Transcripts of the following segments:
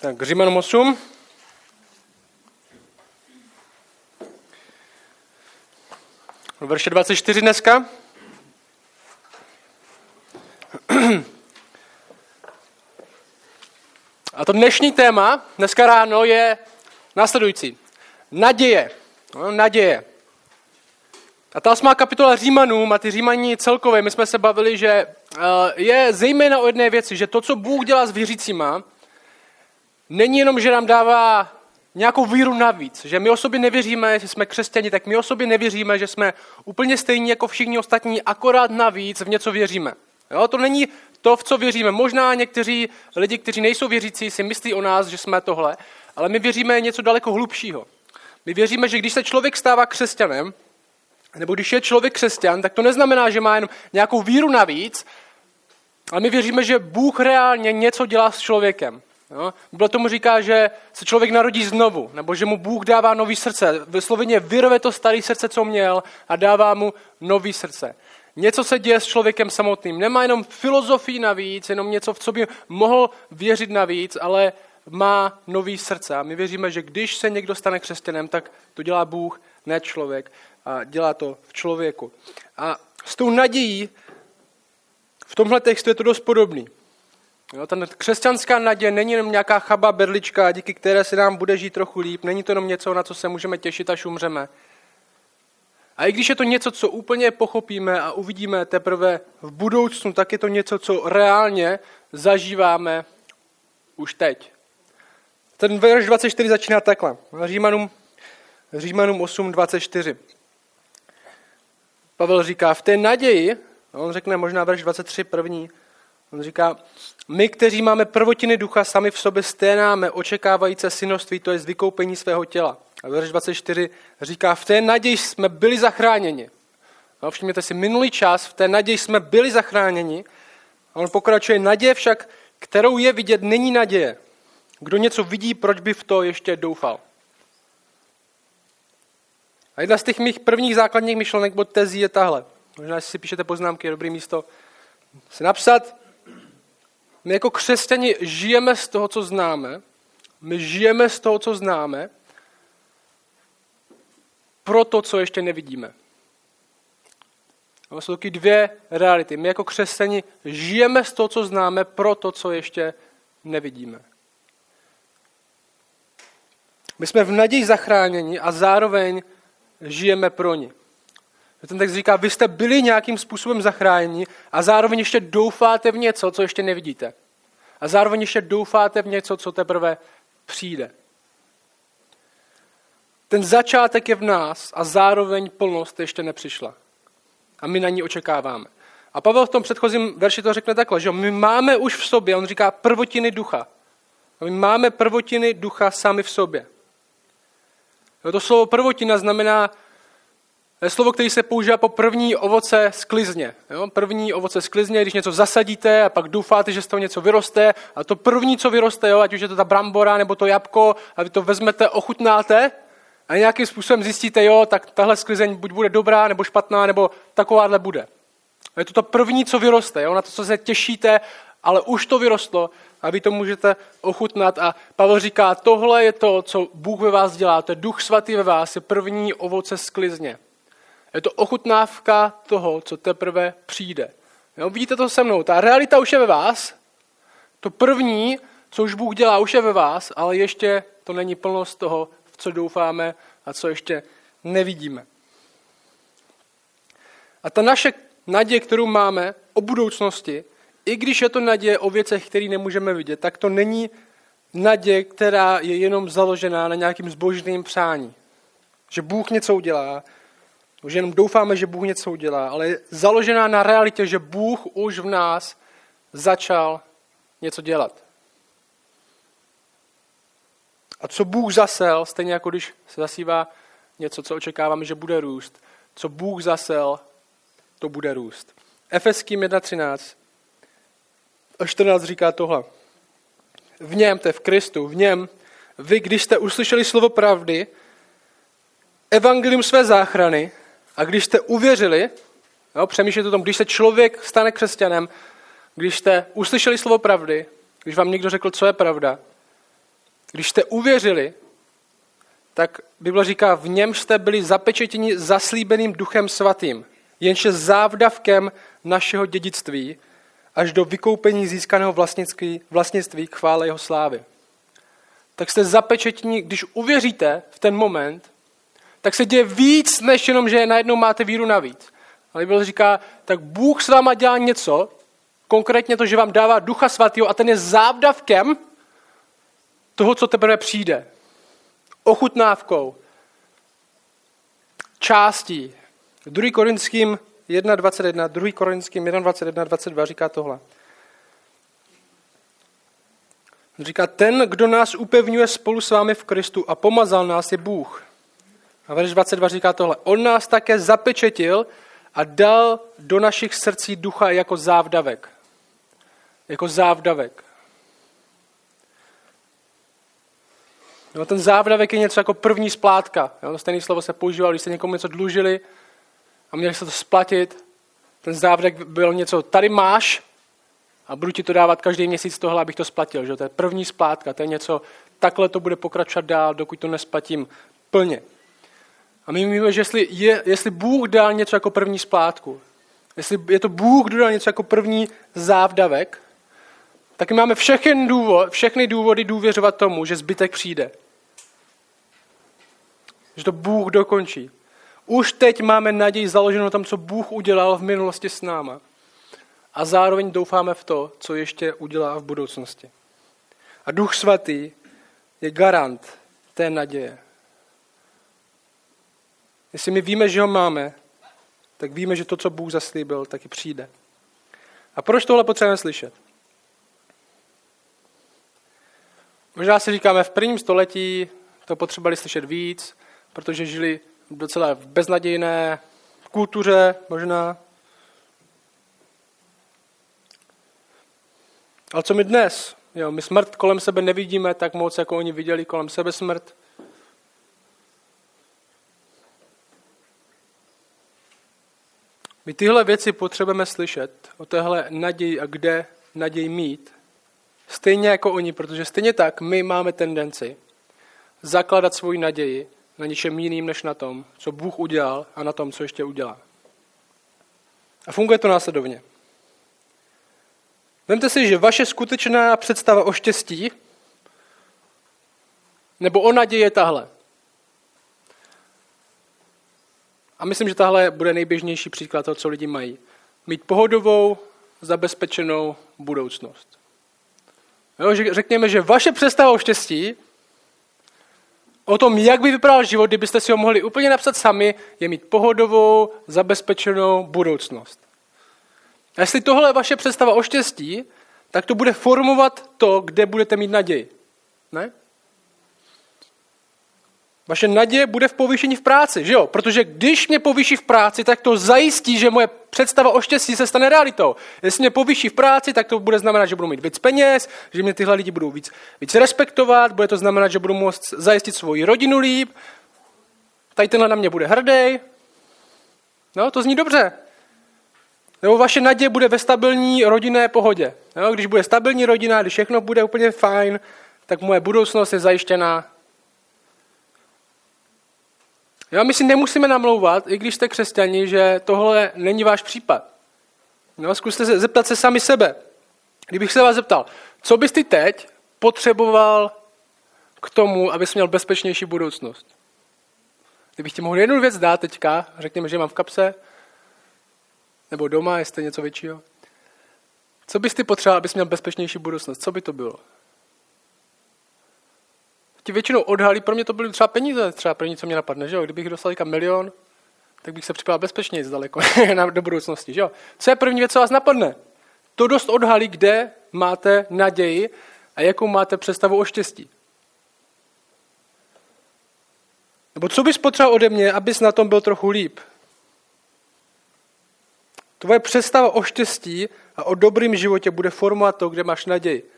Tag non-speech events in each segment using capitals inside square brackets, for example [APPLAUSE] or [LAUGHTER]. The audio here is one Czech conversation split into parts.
Tak Římanům 8. Verše 24 dneska. A to dnešní téma, dneska ráno, je následující. Naděje. No, naděje. A ta osmá kapitola Římanům a ty Římaní celkově, my jsme se bavili, že uh, je zejména o jedné věci, že to, co Bůh dělá s věřícíma, není jenom, že nám dává nějakou víru navíc, že my o sobě nevěříme, že jsme křesťani, tak my o sobě nevěříme, že jsme úplně stejní jako všichni ostatní, akorát navíc v něco věříme. Jo, to není to, v co věříme. Možná někteří lidi, kteří nejsou věřící, si myslí o nás, že jsme tohle, ale my věříme něco daleko hlubšího. My věříme, že když se člověk stává křesťanem, nebo když je člověk křesťan, tak to neznamená, že má jenom nějakou víru navíc, ale my věříme, že Bůh reálně něco dělá s člověkem. Jo? Bylo tomu říká, že se člověk narodí znovu, nebo že mu Bůh dává nový srdce. Vysloveně vyrve to staré srdce, co měl a dává mu nový srdce. Něco se děje s člověkem samotným. Nemá jenom filozofii navíc, jenom něco, v co by mohl věřit navíc, ale má nový srdce. A my věříme, že když se někdo stane křesťanem, tak to dělá Bůh, ne člověk. A dělá to v člověku. A s tou nadějí v tomhle textu je to dost podobný. Jo, ta křesťanská naděje není jenom nějaká chaba berlička, díky které se nám bude žít trochu líp. Není to jenom něco, na co se můžeme těšit, až umřeme. A i když je to něco, co úplně pochopíme a uvidíme teprve v budoucnu, tak je to něco, co reálně zažíváme už teď. Ten verš 24 začíná takhle. Římanům, Římanům 8, 24. Pavel říká, v té naději, on řekne možná verš 23 první, on říká, my, kteří máme prvotiny ducha, sami v sobě sténáme očekávající synoství, to je vykoupení svého těla. A verš 24 říká, v té naději jsme byli zachráněni. No, všimněte si, minulý čas, v té naději jsme byli zachráněni. A on pokračuje, naděje však, kterou je vidět, není naděje. Kdo něco vidí, proč by v to ještě doufal? A jedna z těch mých prvních základních myšlenek bod tezí je tahle. Možná, si píšete poznámky, je dobré místo si napsat. My jako křesťani žijeme z toho, co známe. My žijeme z toho, co známe, pro to, co ještě nevidíme. To jsou taky dvě reality. My jako křesťani žijeme z toho, co známe, pro to, co ještě nevidíme. My jsme v naději zachráněni a zároveň žijeme pro ně. Ten text říká, vy jste byli nějakým způsobem zachráněni a zároveň ještě doufáte v něco, co ještě nevidíte. A zároveň ještě doufáte v něco, co teprve přijde. Ten začátek je v nás a zároveň plnost ještě nepřišla. A my na ní očekáváme. A Pavel v tom předchozím verši to řekne takhle, že my máme už v sobě, on říká prvotiny ducha. A my máme prvotiny ducha sami v sobě. To slovo prvotina znamená je slovo, které se používá po první ovoce sklizně. Jo? První ovoce sklizně, když něco zasadíte a pak doufáte, že z toho něco vyroste. A to první, co vyroste, jo? ať už je to ta brambora nebo to jabko, a vy to vezmete, ochutnáte a nějakým způsobem zjistíte, jo, tak tahle sklizeň buď bude dobrá, nebo špatná, nebo takováhle bude. A je to to první, co vyroste, jo? na to, co se těšíte, ale už to vyrostlo a vy to můžete ochutnat. A Pavel říká, tohle je to, co Bůh ve vás dělá, to je duch svatý ve vás, je první ovoce sklizně. Je to ochutnávka toho, co teprve přijde. Jo, vidíte to se mnou, ta realita už je ve vás, to první, co už Bůh dělá, už je ve vás, ale ještě to není plnost toho, v co doufáme a co ještě nevidíme. A ta naše naděje, kterou máme o budoucnosti, i když je to naděje o věcech, které nemůžeme vidět, tak to není naděje, která je jenom založená na nějakým zbožným přání. Že Bůh něco udělá, že jenom doufáme, že Bůh něco udělá, ale je založená na realitě, že Bůh už v nás začal něco dělat. A co Bůh zasel, stejně jako když se zasívá něco, co očekáváme, že bude růst, co Bůh zasel, to bude růst. Efeským 1.13 a 14 říká tohle. V něm, to je v Kristu, v něm, vy, když jste uslyšeli slovo pravdy, evangelium své záchrany, a když jste uvěřili, jo, přemýšlejte o tom, když se člověk stane křesťanem, když jste uslyšeli slovo pravdy, když vám někdo řekl, co je pravda, Když jste uvěřili, tak Bible říká, v něm jste byli zapečetěni zaslíbeným duchem svatým, jenž je závdavkem našeho dědictví až do vykoupení získaného vlastnictví, vlastnictví chvále jeho slávy. Tak jste zapečetěni, když uvěříte v ten moment, tak se děje víc, než jenom, že najednou máte víru navíc. Ale Bible říká, tak Bůh s váma dělá něco, konkrétně to, že vám dává ducha svatého a ten je závdavkem toho, co teprve přijde. Ochutnávkou, částí. 2. Korinským 1.21, 2. Korinským 1.21, 22 říká tohle. Říká, ten, kdo nás upevňuje spolu s vámi v Kristu a pomazal nás, je Bůh. A verš 22 říká tohle. On nás také zapečetil a dal do našich srdcí ducha jako závdavek. Jako závdavek. No, ten závdavek je něco jako první splátka. Jo? Stejné slovo se používalo, když jste někomu něco dlužili a měli se to splatit. Ten závdavek byl něco, tady máš a budu ti to dávat každý měsíc tohle, abych to splatil. Že? To je první splátka, to je něco, takhle to bude pokračovat dál, dokud to nesplatím plně. A my víme, že jestli, je, jestli Bůh dal něco jako první splátku, jestli je to Bůh, kdo dal něco jako první závdavek, tak máme všechny, důvod, všechny důvody důvěřovat tomu, že zbytek přijde. Že to Bůh dokončí. Už teď máme naději založenou na tom, co Bůh udělal v minulosti s náma. A zároveň doufáme v to, co ještě udělá v budoucnosti. A Duch Svatý je garant té naděje. Jestli my víme, že ho máme, tak víme, že to, co Bůh zaslíbil, taky přijde. A proč tohle potřebujeme slyšet? Možná si říkáme, v prvním století to potřebovali slyšet víc, protože žili docela v beznadějné kultuře možná. Ale co my dnes? Jo, my smrt kolem sebe nevidíme tak moc, jako oni viděli kolem sebe smrt. My tyhle věci potřebujeme slyšet o téhle naději a kde naději mít. Stejně jako oni, protože stejně tak my máme tendenci zakladat svoji naději na něčem jiným než na tom, co Bůh udělal a na tom, co ještě udělá. A funguje to následovně. Vemte si, že vaše skutečná představa o štěstí nebo o naději je tahle. A myslím, že tahle bude nejběžnější příklad toho, co lidi mají. Mít pohodovou, zabezpečenou budoucnost. Jo, řekněme, že vaše představa o štěstí, o tom, jak by vypadal život, kdybyste si ho mohli úplně napsat sami, je mít pohodovou, zabezpečenou budoucnost. A jestli tohle je vaše představa o štěstí, tak to bude formovat to, kde budete mít naději. Ne? Vaše naděje bude v povýšení v práci, že jo? Protože když mě povýší v práci, tak to zajistí, že moje představa o štěstí se stane realitou. Jestli mě povýší v práci, tak to bude znamenat, že budu mít víc peněz, že mě tyhle lidi budou víc, víc respektovat, bude to znamenat, že budu moct zajistit svoji rodinu líp, tady tenhle na mě bude hrdý. No, to zní dobře. Nebo vaše naděje bude ve stabilní rodinné pohodě. No, když bude stabilní rodina, když všechno bude úplně fajn, tak moje budoucnost je zajištěná Jo, my si nemusíme namlouvat, i když jste křesťani, že tohle není váš případ. No, zkuste se zeptat se sami sebe. Kdybych se vás zeptal, co bys ty teď potřeboval k tomu, abys měl bezpečnější budoucnost? Kdybych ti mohl jednu věc dát teďka, řekněme, že mám v kapse, nebo doma, jestli něco většího. Co bys ty potřeboval, abys měl bezpečnější budoucnost? Co by to bylo? Ti většinou odhalí, pro mě to byly třeba peníze, třeba první, co mě napadne, že jo? Kdybych dostal milion, tak bych se připadal bezpečněji daleko [LAUGHS] do budoucnosti, že jo? Co je první věc, co vás napadne? To dost odhalí, kde máte naději a jakou máte představu o štěstí. Nebo co bys potřeboval ode mě, abys na tom byl trochu líp? Tvoje představa o štěstí a o dobrým životě bude formovat to, kde máš naději.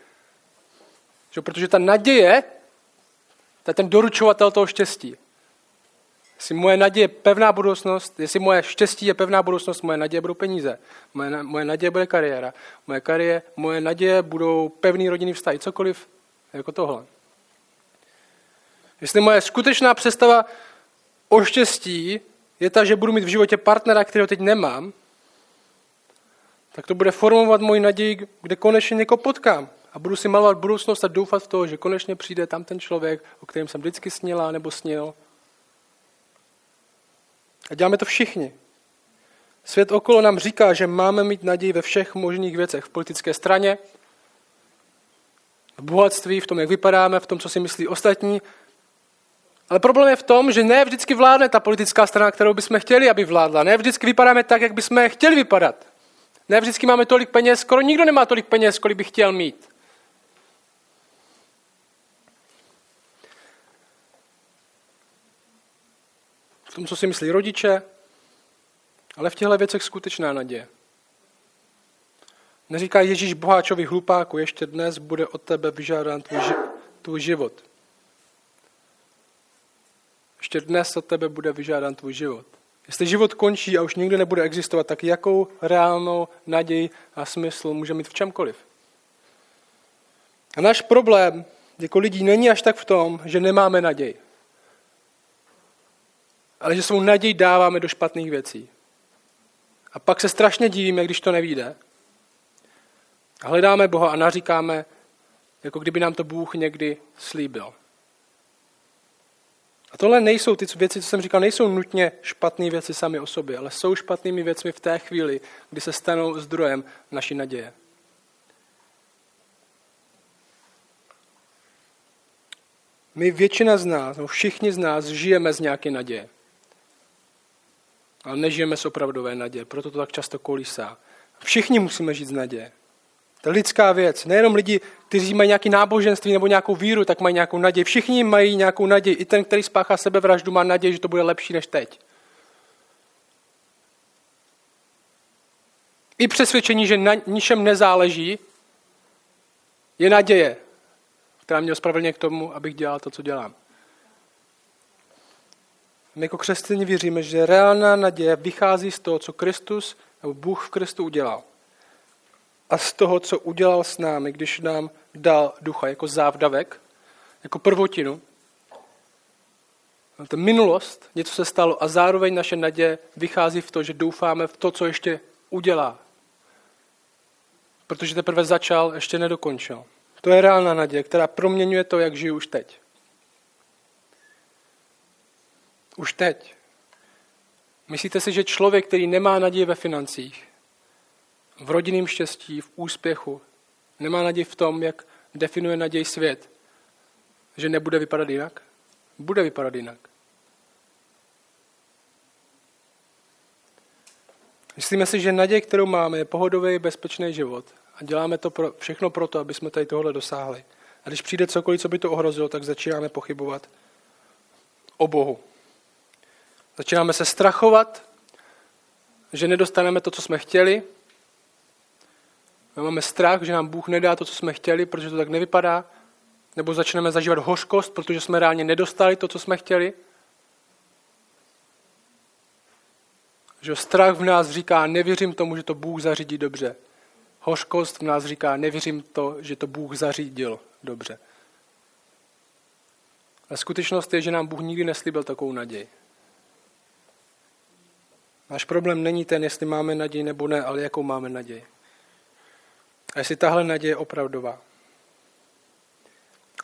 Že? Protože ta naděje to je ten doručovatel toho štěstí. Jestli moje naděje je pevná budoucnost, jestli moje štěstí je pevná budoucnost, moje naděje budou peníze, moje, moje naděje bude kariéra, moje, kariéra, moje naděje budou pevný rodinný vztahy, cokoliv jako tohle. Jestli moje skutečná představa o štěstí je ta, že budu mít v životě partnera, kterého teď nemám, tak to bude formovat moji naději, kde konečně někoho potkám. A budu si malovat budoucnost a doufat v to, že konečně přijde tam ten člověk, o kterém jsem vždycky snila nebo snil. A děláme to všichni. Svět okolo nám říká, že máme mít naději ve všech možných věcech. V politické straně, v bohatství, v tom, jak vypadáme, v tom, co si myslí ostatní. Ale problém je v tom, že ne vždycky vládne ta politická strana, kterou bychom chtěli, aby vládla. Ne vždycky vypadáme tak, jak bychom chtěli vypadat. Ne vždycky máme tolik peněz, skoro nikdo nemá tolik peněz, kolik by chtěl mít. V tom, co si myslí rodiče, ale v těchto věcech skutečná naděje. Neříká Ježíš boháčovi hlupáku, ještě dnes bude od tebe vyžádán tvůj, tvůj život. Ještě dnes od tebe bude vyžádán tvůj život. Jestli život končí a už nikdy nebude existovat, tak jakou reálnou naději a smysl může mít v čemkoliv? A náš problém jako lidí není až tak v tom, že nemáme naději. Ale že svou naději dáváme do špatných věcí. A pak se strašně divíme, když to nevíde. A hledáme Boha a naříkáme, jako kdyby nám to Bůh někdy slíbil. A tohle nejsou ty věci, co jsem říkal, nejsou nutně špatné věci sami o sobě, ale jsou špatnými věcmi v té chvíli, kdy se stanou zdrojem naší naděje. My většina z nás, no všichni z nás žijeme z nějaké naděje. Ale nežijeme z opravdové naděje, proto to tak často kolísá. Všichni musíme žít z naděje. To je lidská věc. Nejenom lidi, kteří mají nějaké náboženství nebo nějakou víru, tak mají nějakou naději. Všichni mají nějakou naději. I ten, který spáchá sebevraždu, má naději, že to bude lepší než teď. I přesvědčení, že na ničem nezáleží, je naděje, která mě ospravedlně k tomu, abych dělal to, co dělám. My jako křesťané věříme, že reálná naděje vychází z toho, co Kristus nebo Bůh v Kristu udělal a z toho, co udělal s námi, když nám dal ducha jako závdavek, jako prvotinu. Ta minulost, něco se stalo a zároveň naše naděje vychází v to, že doufáme v to, co ještě udělá. Protože teprve začal, ještě nedokončil. To je reálná naděje, která proměňuje to, jak žiju už teď. Už teď. Myslíte si, že člověk, který nemá naději ve financích, v rodinném štěstí, v úspěchu. Nemá naději v tom, jak definuje naději svět. Že nebude vypadat jinak? Bude vypadat jinak. Myslíme si, že naděje, kterou máme, je pohodový, bezpečný život. A děláme to pro, všechno proto, aby jsme tady tohle dosáhli. A když přijde cokoliv, co by to ohrozilo, tak začínáme pochybovat o Bohu. Začínáme se strachovat, že nedostaneme to, co jsme chtěli, my máme strach, že nám Bůh nedá to, co jsme chtěli, protože to tak nevypadá. Nebo začneme zažívat hořkost, protože jsme reálně nedostali to, co jsme chtěli. Že strach v nás říká, nevěřím tomu, že to Bůh zařídí dobře. Hořkost v nás říká, nevěřím to, že to Bůh zařídil dobře. A skutečnost je, že nám Bůh nikdy neslíbil takovou naději. Náš problém není ten, jestli máme naději nebo ne, ale jakou máme naději. A jestli tahle naděje je opravdová.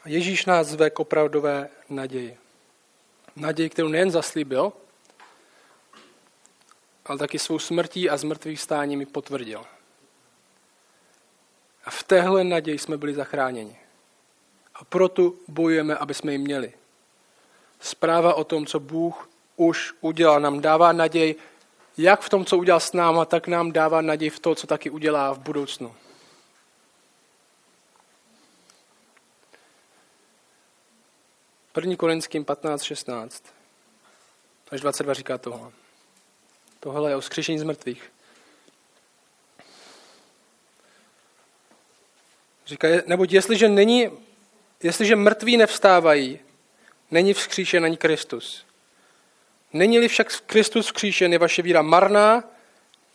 Ježíš nás zve k opravdové naději. Naději, kterou nejen zaslíbil, ale taky svou smrtí a zmrtvých mi potvrdil. A v téhle naději jsme byli zachráněni. A proto bojujeme, aby jsme ji měli. Zpráva o tom, co Bůh už udělal, nám dává naději, jak v tom, co udělal s náma, tak nám dává naději v to, co taky udělá v budoucnu. 1. Korinským 15, 16 až 22 říká tohle. Tohle je o skřišení z mrtvých. Říká, neboť jestliže, není, jestliže mrtví nevstávají, není vzkříšen ani Kristus. Není-li však Kristus vzkříšen, je vaše víra marná,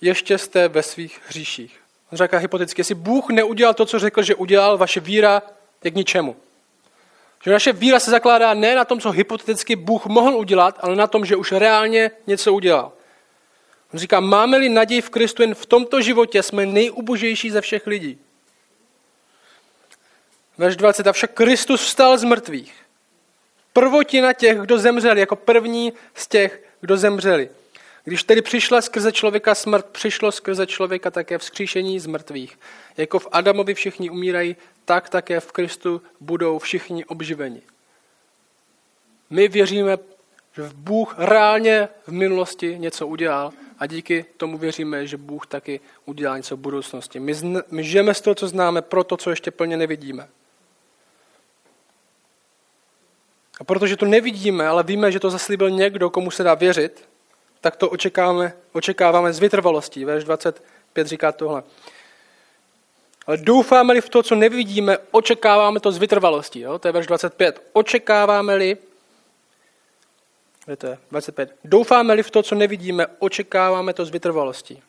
ještě jste ve svých hříších. On říká hypoteticky, jestli Bůh neudělal to, co řekl, že udělal, vaše víra je k ničemu. Že naše víra se zakládá ne na tom, co hypoteticky Bůh mohl udělat, ale na tom, že už reálně něco udělal. On říká, máme-li naději v Kristu jen v tomto životě, jsme nejubožejší ze všech lidí. Verš 20. Avšak Kristus vstal z mrtvých. Prvotina těch, kdo zemřeli, jako první z těch, kdo zemřeli. Když tedy přišla skrze člověka smrt, přišlo skrze člověka také vzkříšení z mrtvých. Jako v Adamovi všichni umírají, tak také v Kristu budou všichni obživeni. My věříme, že Bůh reálně v minulosti něco udělal a díky tomu věříme, že Bůh taky udělá něco v budoucnosti. My, my žijeme z toho, co známe, pro to, co ještě plně nevidíme. A protože to nevidíme, ale víme, že to zaslíbil někdo, komu se dá věřit, tak to očekáváme, očekáváme z vytrvalostí. Verš 25 říká tohle. Ale doufáme-li v to, co nevidíme, očekáváme to z vytrvalostí. Jo? To je verš 25. Očekáváme-li, to je 25. Doufáme-li v to, co nevidíme, očekáváme to z vytrvalostí.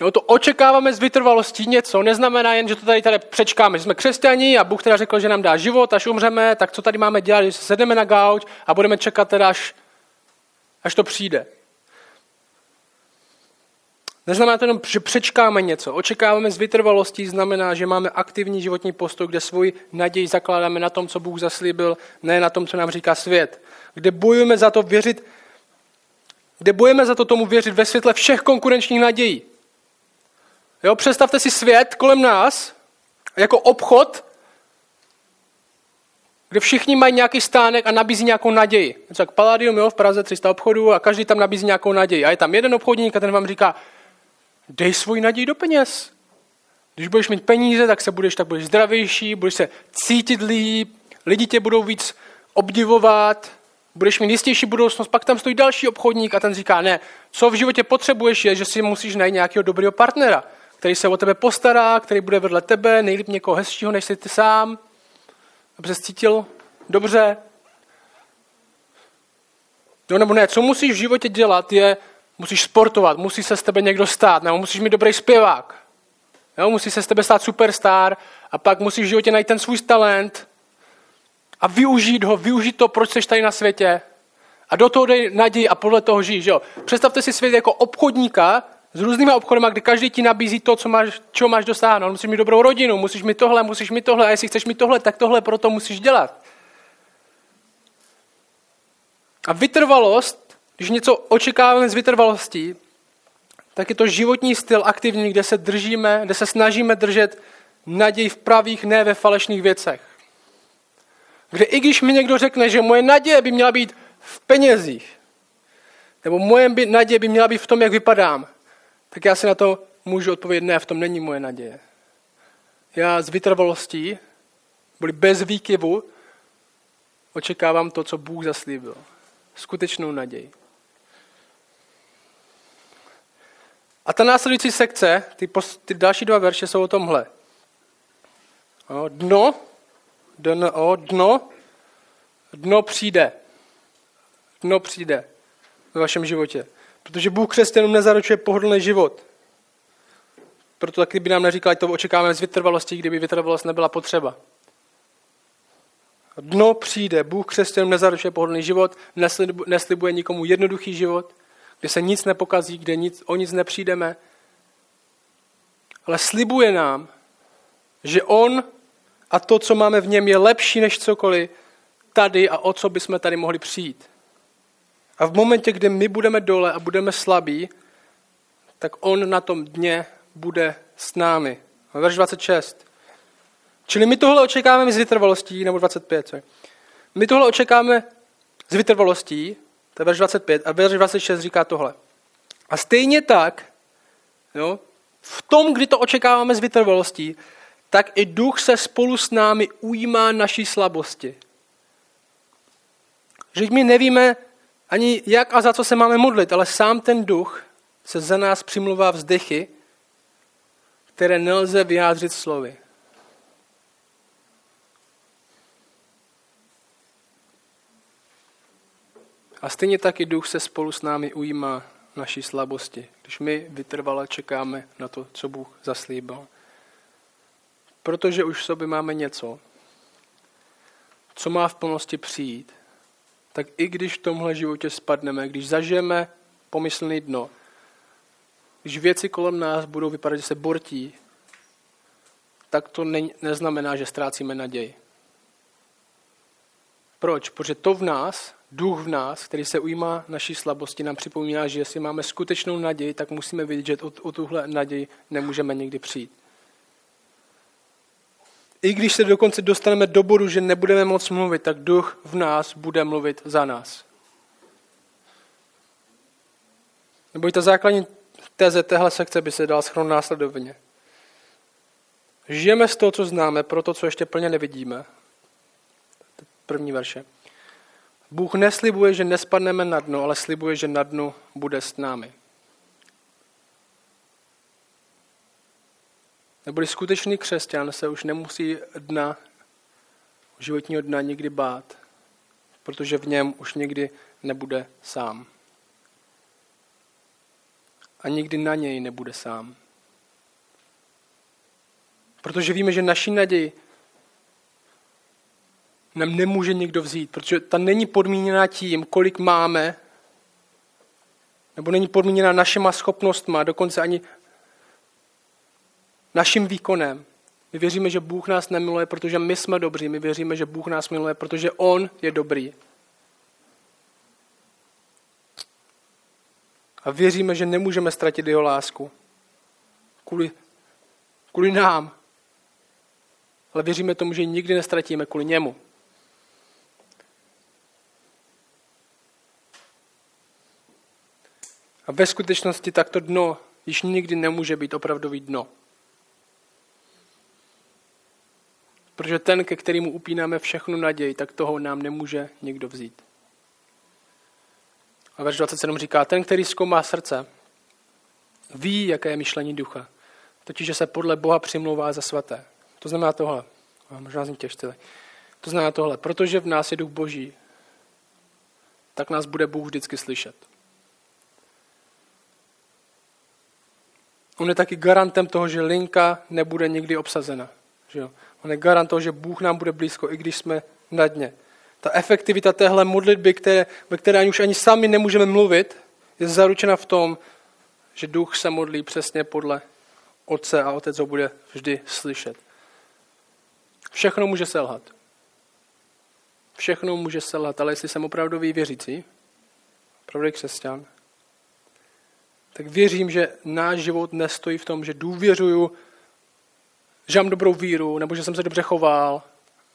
Jo, to očekáváme z vytrvalostí něco, neznamená jen, že to tady, tady přečkáme, že jsme křesťani a Bůh teda řekl, že nám dá život, až umřeme, tak co tady máme dělat, že se sedeme na gauč a budeme čekat teda, až, až to přijde. Neznamená to jenom, že přečkáme něco. Očekáváme z vytrvalostí, znamená, že máme aktivní životní postoj, kde svůj naději zakládáme na tom, co Bůh zaslíbil, ne na tom, co nám říká svět. Kde bojujeme za to věřit, kde bojujeme za to tomu věřit ve světle všech konkurenčních nadějí. Jo, představte si svět kolem nás jako obchod, kde všichni mají nějaký stánek a nabízí nějakou naději. Něco jak Palladium, jo, v Praze 300 obchodů a každý tam nabízí nějakou naději. A je tam jeden obchodník a ten vám říká, dej svůj naději do peněz. Když budeš mít peníze, tak se budeš, tak budeš zdravější, budeš se cítit líp, lidi tě budou víc obdivovat, budeš mít jistější budoucnost, pak tam stojí další obchodník a ten říká, ne, co v životě potřebuješ je, že si musíš najít nějakého dobrého partnera který se o tebe postará, který bude vedle tebe, nejlíp někoho hezčího, než jsi ty sám, aby se cítil dobře. No nebo ne, co musíš v životě dělat, je, musíš sportovat, musí se z tebe někdo stát, nebo musíš mít dobrý zpěvák. Jo, musí se z tebe stát superstar a pak musíš v životě najít ten svůj talent a využít ho, využít to, proč jsi tady na světě. A do toho dej naději a podle toho žij. Jo? Představte si svět jako obchodníka, s různýma obchodama, kdy každý ti nabízí to, co máš, čeho máš dosáhnout. Musíš mít dobrou rodinu, musíš mít tohle, musíš mít tohle. A jestli chceš mít tohle, tak tohle proto musíš dělat. A vytrvalost, když něco očekáváme z vytrvalostí, tak je to životní styl aktivní, kde se držíme, kde se snažíme držet naději v pravých, ne ve falešných věcech. Kde i když mi někdo řekne, že moje naděje by měla být v penězích, nebo moje naděje by měla být v tom, jak vypadám, tak já si na to můžu odpovědět, ne, v tom není moje naděje. Já z vytrvalostí, byli bez výkyvu, očekávám to, co Bůh zaslíbil. Skutečnou naději. A ta následující sekce, ty, post, ty další dva verše jsou o tomhle. O, dno, dno, dno, dno přijde. Dno přijde ve vašem životě. Protože Bůh křesťanům nezaručuje pohodlný život. Proto taky by nám neříkal, to očekáváme z vytrvalosti, kdyby vytrvalost nebyla potřeba. Dno přijde, Bůh křesťanům nezaručuje pohodlný život, neslibuje nikomu jednoduchý život, kde se nic nepokazí, kde nic, o nic nepřijdeme, ale slibuje nám, že On a to, co máme v něm, je lepší než cokoliv tady a o co bychom tady mohli přijít. A v momentě, kdy my budeme dole a budeme slabí, tak on na tom dně bude s námi. Verš 26. Čili my tohle očekáváme z vytrvalostí, nebo 25, sorry. My tohle očekáváme z vytrvalostí, to je verš 25, a verš 26 říká tohle. A stejně tak, jo, v tom, kdy to očekáváme z vytrvalostí, tak i duch se spolu s námi ujímá naší slabosti. Že my nevíme, ani jak a za co se máme modlit, ale sám ten duch se za nás přimluvá vzdechy, které nelze vyjádřit slovy. A stejně taky duch se spolu s námi ujímá naší slabosti, když my vytrvale čekáme na to, co Bůh zaslíbil. protože už v sobě máme něco, co má v plnosti přijít, tak i když v tomhle životě spadneme, když zažijeme pomyslný dno, když věci kolem nás budou vypadat, že se bortí, tak to ne, neznamená, že ztrácíme naději. Proč? Protože to v nás, duch v nás, který se ujímá naší slabosti, nám připomíná, že jestli máme skutečnou naději, tak musíme vidět, že o, o tuhle naději nemůžeme nikdy přijít. I když se dokonce dostaneme do bodu, že nebudeme moc mluvit, tak duch v nás bude mluvit za nás. Nebo ta základní teze téhle sekce by se dala schrnout následovně. Žijeme z toho, co známe, pro to, co ještě plně nevidíme. První verše. Bůh neslibuje, že nespadneme na dno, ale slibuje, že na dnu bude s námi. Neboli skutečný křesťan se už nemusí dna, životního dna nikdy bát, protože v něm už nikdy nebude sám. A nikdy na něj nebude sám. Protože víme, že naší naději nám nemůže nikdo vzít, protože ta není podmíněna tím, kolik máme, nebo není podmíněna našima schopnostma, dokonce ani naším výkonem. My věříme, že Bůh nás nemiluje, protože my jsme dobří. My věříme, že Bůh nás miluje, protože On je dobrý. A věříme, že nemůžeme ztratit jeho lásku. Kvůli, kvůli nám. Ale věříme tomu, že ji nikdy nestratíme kvůli němu. A ve skutečnosti takto dno již nikdy nemůže být opravdový dno. Protože ten, ke kterému upínáme všechnu naději, tak toho nám nemůže nikdo vzít. A verš 27 říká, ten, který zkoumá srdce, ví, jaké je myšlení ducha. Totiž, že se podle Boha přimlouvá za svaté. To znamená tohle. A možná jsem těžce. To znamená tohle. Protože v nás je duch boží, tak nás bude Bůh vždycky slyšet. On je taky garantem toho, že linka nebude nikdy obsazena. Že jo? On je garant toho, že Bůh nám bude blízko, i když jsme na dně. Ta efektivita téhle modlitby, které, ve které ani už ani sami nemůžeme mluvit, je zaručena v tom, že duch se modlí přesně podle otce a otec ho bude vždy slyšet. Všechno může selhat. Všechno může selhat, ale jestli jsem opravdový věřící, opravdový křesťan, tak věřím, že náš život nestojí v tom, že důvěřuju, že mám dobrou víru, nebo že jsem se dobře choval,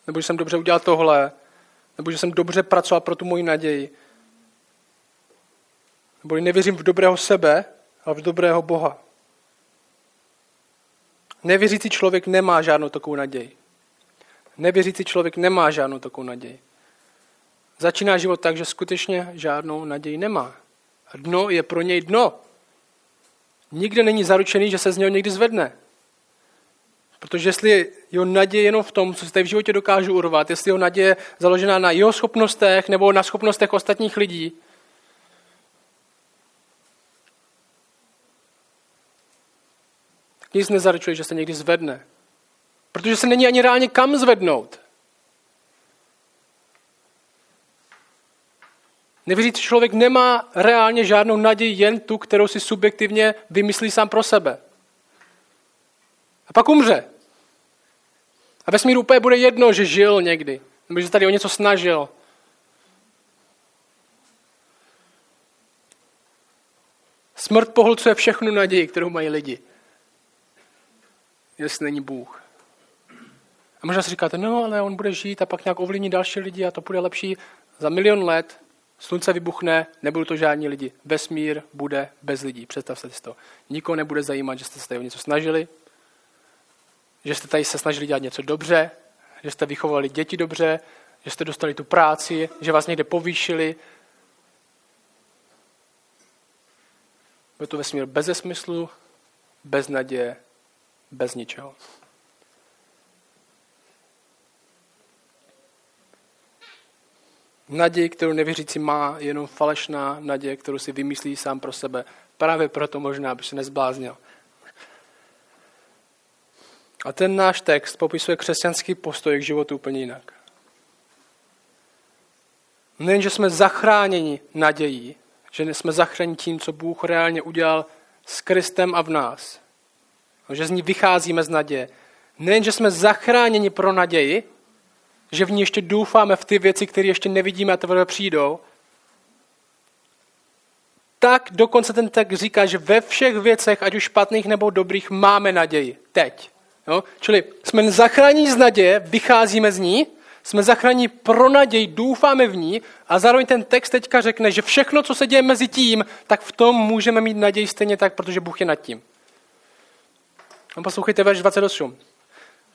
nebo že jsem dobře udělal tohle, nebo že jsem dobře pracoval pro tu moji naději. Nebo nevěřím v dobrého sebe, ale v dobrého Boha. Nevěřící člověk nemá žádnou takovou naději. Nevěřící člověk nemá žádnou takovou naději. Začíná život tak, že skutečně žádnou naději nemá. Dno je pro něj dno. Nikde není zaručený, že se z něho někdy zvedne. Protože jestli jeho naděje jenom v tom, co se tady v životě dokážu urvat, jestli jeho naděje je založená na jeho schopnostech nebo na schopnostech ostatních lidí, tak nic nezaručuje, že se někdy zvedne. Protože se není ani reálně kam zvednout. Nevěřící člověk nemá reálně žádnou naději, jen tu, kterou si subjektivně vymyslí sám pro sebe. A pak umře. A ve smíru úplně bude jedno, že žil někdy, nebo že tady o něco snažil. Smrt pohlcuje všechnu naději, kterou mají lidi. Jestli není Bůh. A možná si říkáte, no ale on bude žít a pak nějak ovlivní další lidi a to bude lepší. Za milion let slunce vybuchne, nebudou to žádní lidi. Vesmír bude bez lidí. Představte si to. Nikoho nebude zajímat, že jste se tady o něco snažili, že jste tady se snažili dělat něco dobře, že jste vychovali děti dobře, že jste dostali tu práci, že vás někde povýšili. Bude to vesmír bez smyslu, bez naděje, bez ničeho. Naději, kterou nevěřící má, je jenom falešná naděje, kterou si vymyslí sám pro sebe. Právě proto možná, aby se nezbláznil. A ten náš text popisuje křesťanský postoj k životu úplně jinak. Nejen, že jsme zachráněni nadějí, že jsme zachráněni tím, co Bůh reálně udělal s Kristem a v nás, že z ní vycházíme z naděje. Nejen, že jsme zachráněni pro naději, že v ní ještě doufáme v ty věci, které ještě nevidíme a teprve přijdou, tak dokonce ten text říká, že ve všech věcech, ať už špatných nebo dobrých, máme naději. Teď. Jo? Čili jsme zachráněni z naděje, vycházíme z ní, jsme zachráněni pro naději, doufáme v ní a zároveň ten text teďka řekne, že všechno, co se děje mezi tím, tak v tom můžeme mít naději stejně tak, protože Bůh je nad tím. No, poslouchejte verš 28.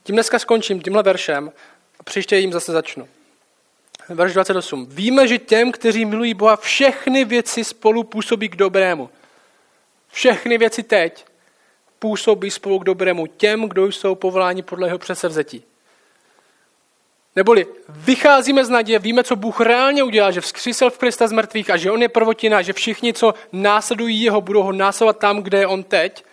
Tím dneska skončím tímhle veršem a příště jim zase začnu. Verš 28. Víme, že těm, kteří milují Boha, všechny věci spolu působí k dobrému. Všechny věci teď působí spolu k dobrému těm, kdo jsou povoláni podle jeho předsevzetí. Neboli vycházíme z naděje, víme, co Bůh reálně udělal, že vzkřísel v Krista z mrtvých a že on je prvotina, že všichni, co následují jeho, budou ho následovat tam, kde je on teď.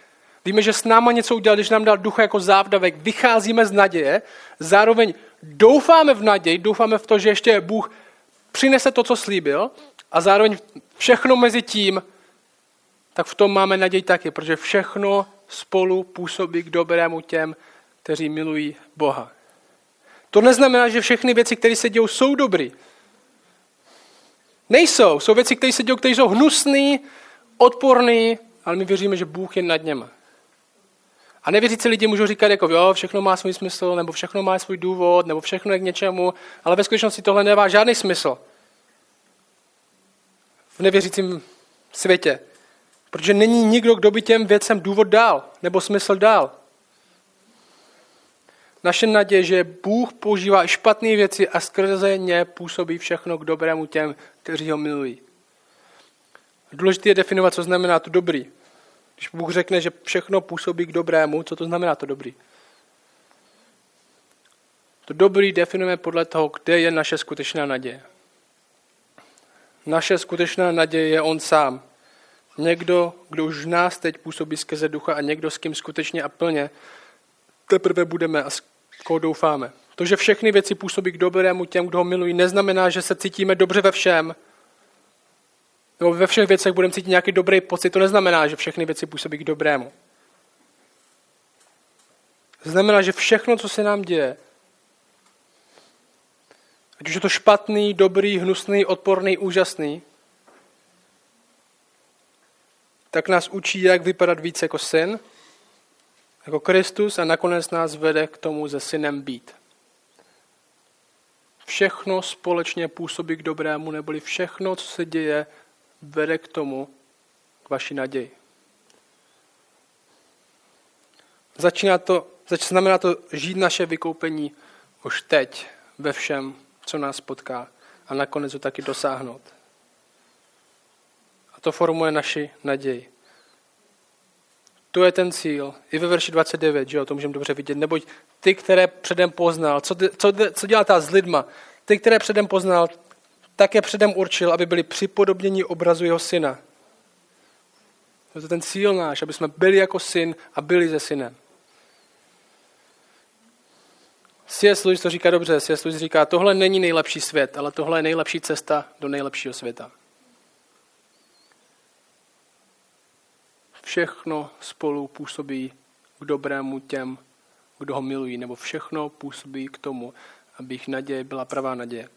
Víme, že s náma něco udělal, když nám dal ducha jako závdavek. Vycházíme z naděje, zároveň doufáme v naději, doufáme v to, že ještě Bůh přinese to, co slíbil a zároveň všechno mezi tím, tak v tom máme naději taky, protože všechno spolu působí k dobrému těm, kteří milují Boha. To neznamená, že všechny věci, které se dějou, jsou dobrý. Nejsou. Jsou věci, které se dějou, které jsou hnusné, odporné, ale my věříme, že Bůh je nad něma. A nevěřící lidi můžou říkat, jako jo, všechno má svůj smysl, nebo všechno má svůj důvod, nebo všechno je k něčemu, ale ve skutečnosti tohle nemá žádný smysl. V nevěřícím světě. Protože není nikdo, kdo by těm věcem důvod dal, nebo smysl dal. Naše naděje, že Bůh používá špatné věci a skrze ně působí všechno k dobrému těm, kteří ho milují. Důležité je definovat, co znamená to dobrý. Když Bůh řekne, že všechno působí k dobrému, co to znamená to dobrý? To dobrý definujeme podle toho, kde je naše skutečná naděje. Naše skutečná naděje je On sám. Někdo, kdo už v nás teď působí skrze ducha a někdo, s kým skutečně a plně teprve budeme a s koho doufáme. To, že všechny věci působí k dobrému těm, kdo ho milují, neznamená, že se cítíme dobře ve všem, nebo ve všech věcech budeme cítit nějaký dobrý pocit, to neznamená, že všechny věci působí k dobrému. Znamená, že všechno, co se nám děje, ať už je to špatný, dobrý, hnusný, odporný, úžasný, tak nás učí, jak vypadat víc jako syn, jako Kristus a nakonec nás vede k tomu ze synem být. Všechno společně působí k dobrému, neboli všechno, co se děje, vede k tomu, k vaší naději. Začíná to, znamená to žít naše vykoupení už teď ve všem, co nás potká a nakonec ho taky dosáhnout. To formuje naši naději. To je ten cíl. I ve verši 29, že jo, to můžeme dobře vidět. Neboť ty, které předem poznal, co, co, co dělá ta s lidma, ty, které předem poznal, také předem určil, aby byli připodobněni obrazu jeho syna. To je ten cíl náš, aby jsme byli jako syn a byli ze synem. C.S. Lewis to říká dobře. C.S. Lewis říká, tohle není nejlepší svět, ale tohle je nejlepší cesta do nejlepšího světa. Všechno spolu působí k dobrému těm, kdo ho milují, nebo všechno působí k tomu, aby jejich naděje byla pravá naděje.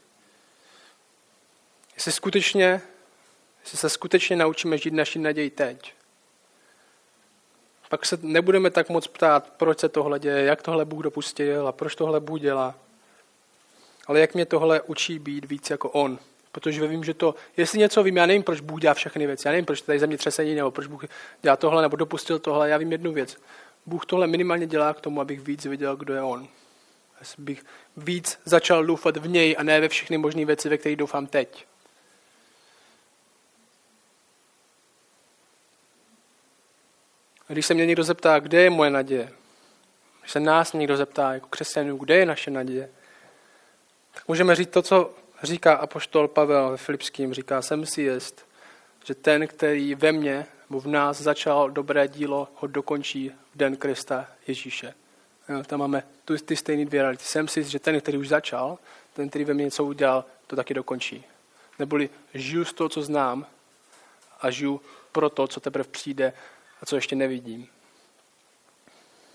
Jestli skutečně, jestli se skutečně naučíme žít naši naději teď, pak se nebudeme tak moc ptát, proč se tohle děje, jak tohle Bůh dopustil a proč tohle Bůh dělá. Ale jak mě tohle učí být víc jako On. Protože vím, že to, jestli něco vím, já nevím, proč Bůh dělá všechny věci. Já nevím, proč tady země třesení, nebo proč Bůh dělá tohle, nebo dopustil tohle. Já vím jednu věc. Bůh tohle minimálně dělá k tomu, abych víc viděl, kdo je On. Abych víc začal doufat v něj a ne ve všechny možné věci, ve kterých doufám teď. Když se mě někdo zeptá, kde je moje naděje, když se nás někdo zeptá jako křesťanů, kde je naše naděje, tak můžeme říct to, co říká apoštol Pavel ve Filipským. Říká, jsem si jest, že ten, který ve mně nebo v nás začal dobré dílo, ho dokončí v den Krista Ježíše. Jo, tam máme tu, ty stejné dvě reality. Jsem si, že ten, který už začal, ten, který ve mně něco udělal, to taky dokončí. Neboli žiju z toho, co znám a žiju pro to, co teprve přijde a co ještě nevidím.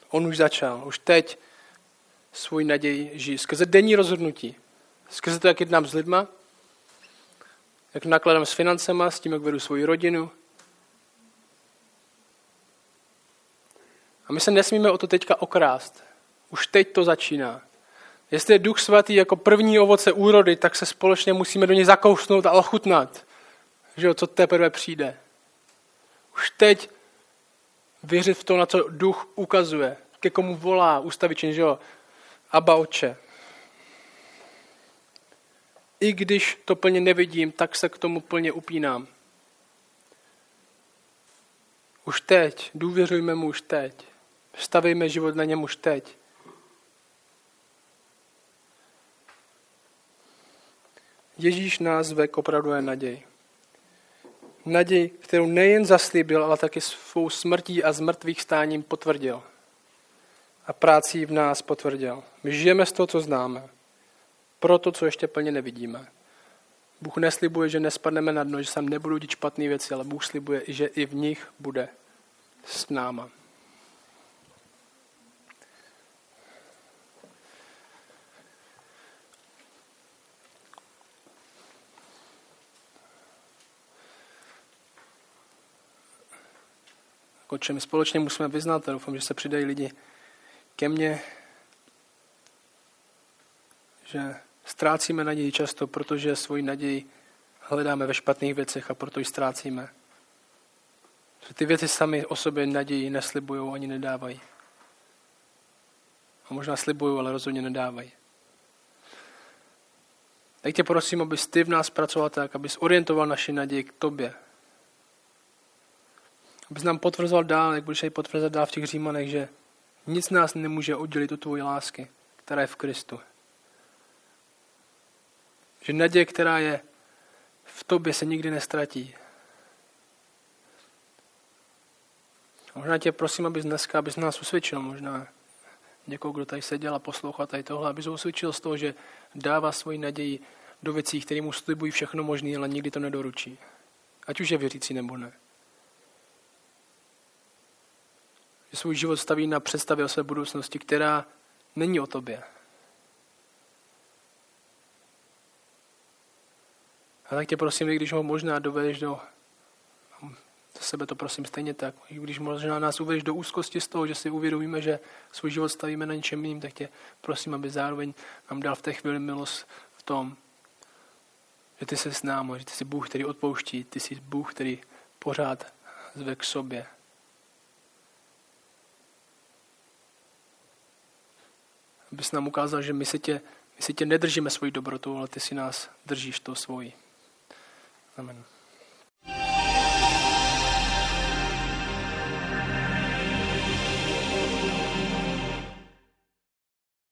On už začal, už teď svůj naději žijí. Skrze denní rozhodnutí. Skrze to, jak jednám s lidma, jak nakladám s financema, s tím, jak vedu svoji rodinu. A my se nesmíme o to teďka okrást. Už teď to začíná. Jestli je Duch Svatý jako první ovoce úrody, tak se společně musíme do něj zakousnout a ochutnat, že co teprve přijde. Už teď věřit v to, na co Duch ukazuje, ke komu volá ústavičně, že jo, Aba oče. I když to plně nevidím, tak se k tomu plně upínám. Už teď, důvěřujme mu už teď. Stavejme život na něm už teď. Ježíš nás ve k opravdové naději. Naději, kterou nejen zaslíbil, ale taky svou smrtí a zmrtvých stáním potvrdil. A práci v nás potvrdil. My žijeme z toho, co známe. Pro to, co ještě plně nevidíme. Bůh neslibuje, že nespadneme na dno, že se nebudou dít špatné věci, ale Bůh slibuje, že i v nich bude s náma. Oče, my společně musíme vyznat a doufám, že se přidají lidi ke mně, že ztrácíme naději často, protože svoji naději hledáme ve špatných věcech a proto ji ztrácíme. Že ty věci sami o sobě naději neslibují ani nedávají. A možná slibují, ale rozhodně nedávají. Tak tě prosím, abys ty v nás pracoval tak, abys orientoval naši naději k tobě, abys nám potvrzoval dál, jak budeš jej potvrzovat dál v těch římanech, že nic nás nemůže oddělit od tvojí lásky, která je v Kristu. Že naděje, která je v tobě, se nikdy nestratí. Možná tě prosím, abys dneska, abys nás usvědčil, možná někoho, kdo tady seděl a poslouchal tady tohle, abys usvědčil z toho, že dává svoji naději do věcí, které mu slibují všechno možné, ale nikdy to nedoručí. Ať už je věřící nebo ne. že svůj život staví na představě o své budoucnosti, která není o tobě. A tak tě prosím, když ho možná dovedeš do, do sebe to prosím stejně tak, i když možná nás uvedeš do úzkosti z toho, že si uvědomíme, že svůj život stavíme na něčem jiným, tak tě prosím, aby zároveň nám dal v té chvíli milost v tom, že ty jsi s námi, že ty jsi Bůh, který odpouští, ty jsi Bůh, který pořád zve k sobě. abys nám ukázal, že my si tě, my si tě nedržíme svojí dobrotou, ale ty si nás držíš to svojí. Amén.